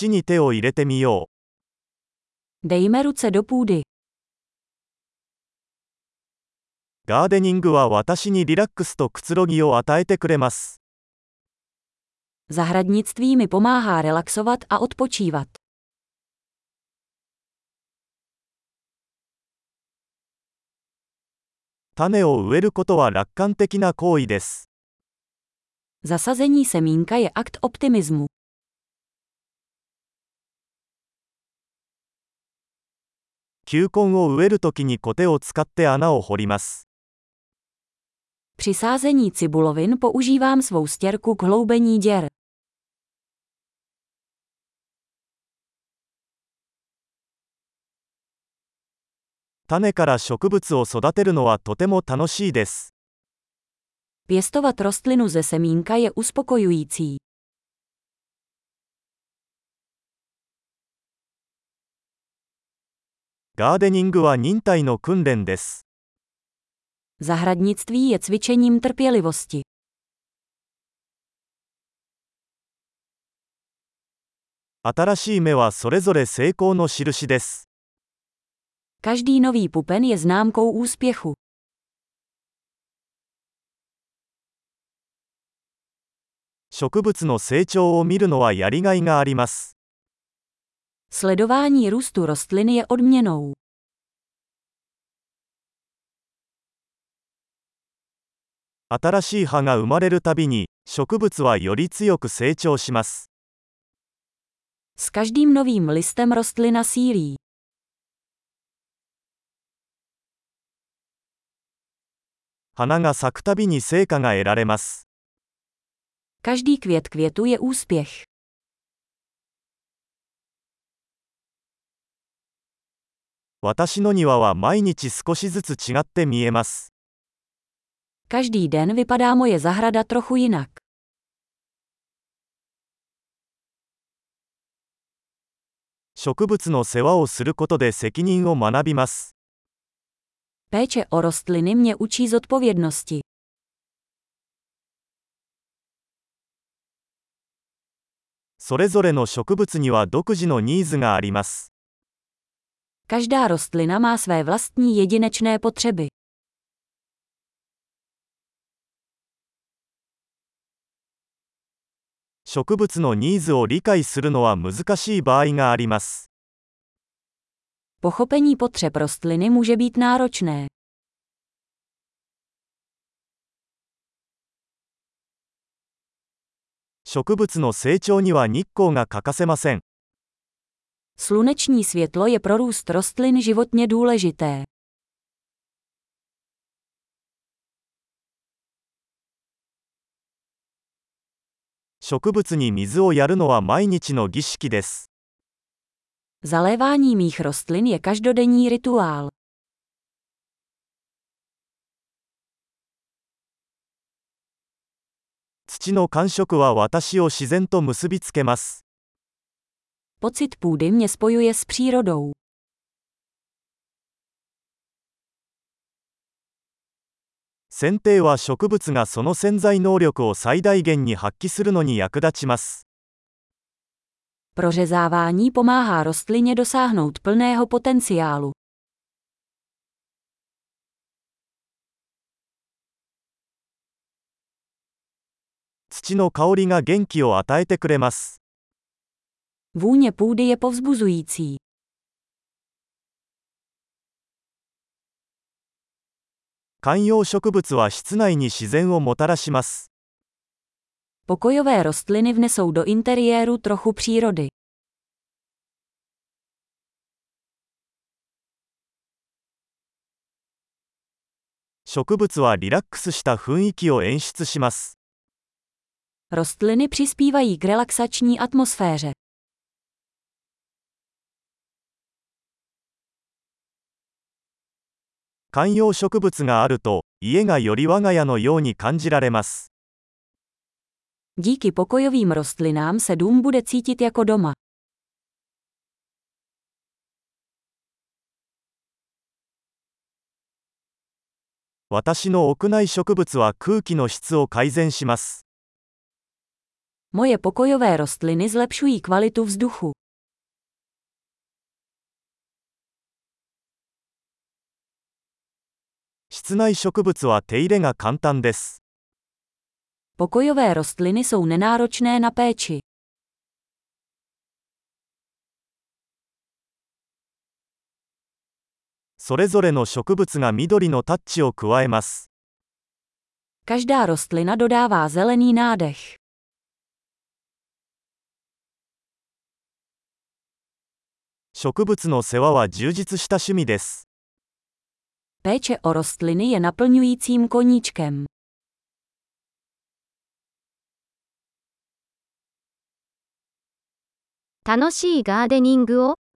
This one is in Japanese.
土に手を入れてみよう。Dejme ruce do půdy. ガーデニングは私にリラックスとくつろぎを与えてくれます。Zahradnictví mi pomáhá relaxovat a odpočívat. 種を植えることは楽観的な行為です。Zasazení semínka je akt optimismu. 球根を植えるときにコテを使って穴を掘ります。Při sázení cibulovin používám svou stěrku k hloubení děr. 種から植物を育てるのはとても楽しいです。Pěstovat rostlinu ze semínka je uspokojující. ガーデニングは忍耐の訓練です。Zahradnictví je cvičením trpělivosti. 新しい芽はそれぞれ成功の印です。Každý nový pupen je známkou úspěchu. 植物の成長を見るのはやりがいがあります。Sledování růstu rostlin je odměnou. 新しい葉が生まれるたびに、植物はより強く成長します。S každým novým listem rostlina sílí. 花が咲くたびに成果が得られます。Každý květ květu je úspěch. 私の庭は毎日少しずつ違って見えます。Každý den vypadá moje zahrada trochu jinak. 植物の世話をすることで責任を学びます。Péče o rostliny mě učí zodpovědnosti. それぞれの植物には独自のニーズがあります。Každá rostlina má své vlastní jedinečné potřeby. 植物のニーズを理解するのは難しい場合があります。Pochopení potřeb rostliny může být náročné. 植物の成長には日光が欠かせません。Sluneční světlo je pro růst rostlin životně důležité. 植物に水をやるのは毎日の儀式です。 Zalévání mých rostlin je každodenní rituál. 土の感触は私を自然と結びつけます。 Pocit půdy mě spojuje s přírodou. 剪定は植物がその潜在能力を最大限に発揮するのに役立ちます。Prořezávání pomáhá rostlině dosáhnout plného potenciálu. 土の香りが元気を与えてくれます。Vůně půdy je povzbuzující. Pokojové rostliny vnesou do interiéru trochu přírody. Rostliny přispívají k relaxační atmosféře. 観葉植物があると、家がより我が家のように感じられます。Díky pokojovým rostlinám se dům bude cítit jako doma. 私の屋内植物は空気の質を改善します。Moje pokojové rostliny zlepšují kvalitu vzduchu. 室内植物は手入れが簡単です。Pokojové rostliny jsou nenáročné na péči. それぞれの植物が緑のタッチを加えます。Každá rostlina dodává zelený nádech. 植物の世話は充実した趣味です。Péče o rostliny je naplňujícím koníčkem. 楽しいガーデニングを